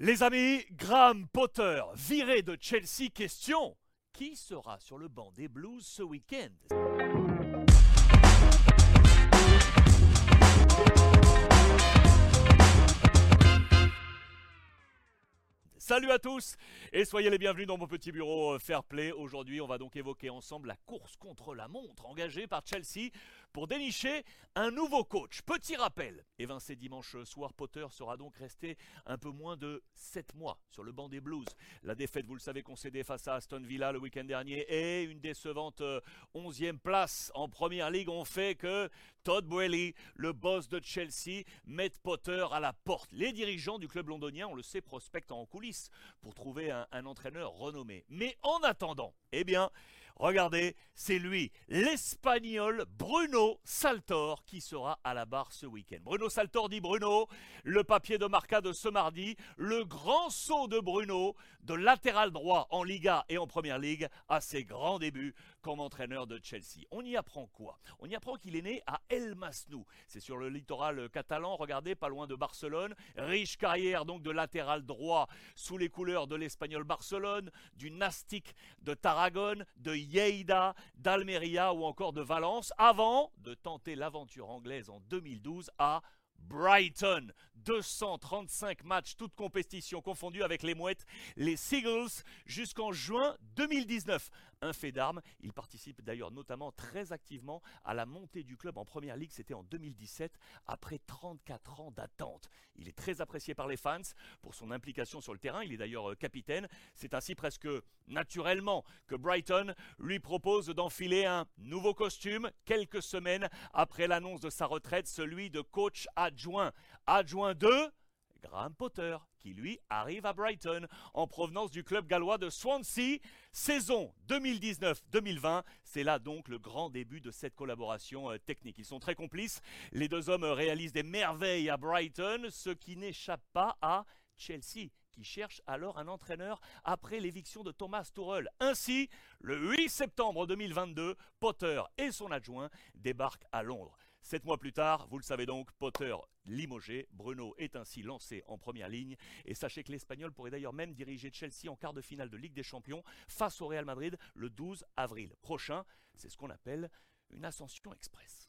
Les amis, Graham Potter, viré de Chelsea, question qui sera sur le banc des Blues ce week-end? Salut à tous et soyez les bienvenus dans mon petit bureau euh, Fair Play. Aujourd'hui, on va donc évoquer ensemble la course contre la montre engagée par Chelsea pour dénicher un nouveau coach. Petit rappel, évincé dimanche soir, Potter sera donc resté un peu moins de 7 mois sur le banc des Blues. La défaite, vous le savez, concédée face à Aston Villa le week-end dernier et une décevante 11e euh, place en Première Ligue ont fait que Todd Boehly, le boss de Chelsea, met Potter à la porte. Les dirigeants du club londonien, on le sait, prospectent en coulisses pour trouver un entraîneur renommé. Mais en attendant, eh bien, Regardez, c'est lui, l'Espagnol Bruno Saltor, qui sera à la barre ce week-end. Bruno Saltor dit Bruno, le papier de Marca de ce mardi, le grand saut de Bruno, de latéral droit en Liga et en Première Ligue, à ses grands débuts comme entraîneur de Chelsea. On y apprend quoi? On y apprend qu'il est né à El Masnou. C'est sur le littoral catalan, regardez, pas loin de Barcelone. Riche carrière donc de latéral droit sous les couleurs de l'Espagnol Barcelone, du Nastic de Tarragone, de Lleida, d'Almeria ou encore de Valence, avant de tenter l'aventure anglaise en 2012 à Brighton. 235 matchs, toutes compétitions confondues avec les mouettes, les Seagulls, jusqu'en juin 2019. Un fait d'armes, il participe d'ailleurs notamment très activement à la montée du club en Première Ligue, c'était en 2017, après 34 ans d'attente. Il est très apprécié par les fans pour son implication sur le terrain, il est d'ailleurs euh, capitaine. C'est ainsi presque naturellement que Brighton lui propose d'enfiler un nouveau costume quelques semaines après l'annonce de sa retraite, celui de coach adjoint. Adjoint de Graham Potter, qui lui arrive à Brighton en provenance du club gallois de Swansea. Saison 2019-2020, c'est là donc le grand début de cette collaboration euh, technique. Ils sont très complices. Les deux hommes réalisent des merveilles à Brighton, ce qui n'échappe pas à Chelsea qui cherche alors un entraîneur après l'éviction de Thomas Tuchel. Ainsi, le 8 septembre 2022, Potter et son adjoint débarquent à Londres. Sept mois plus tard, vous le savez donc, Potter limogé, Bruno est ainsi lancé en première ligne. Et sachez que l'Espagnol pourrait d'ailleurs même diriger Chelsea en quart de finale de Ligue des Champions face au Real Madrid le 12 avril prochain. C'est ce qu'on appelle une ascension express.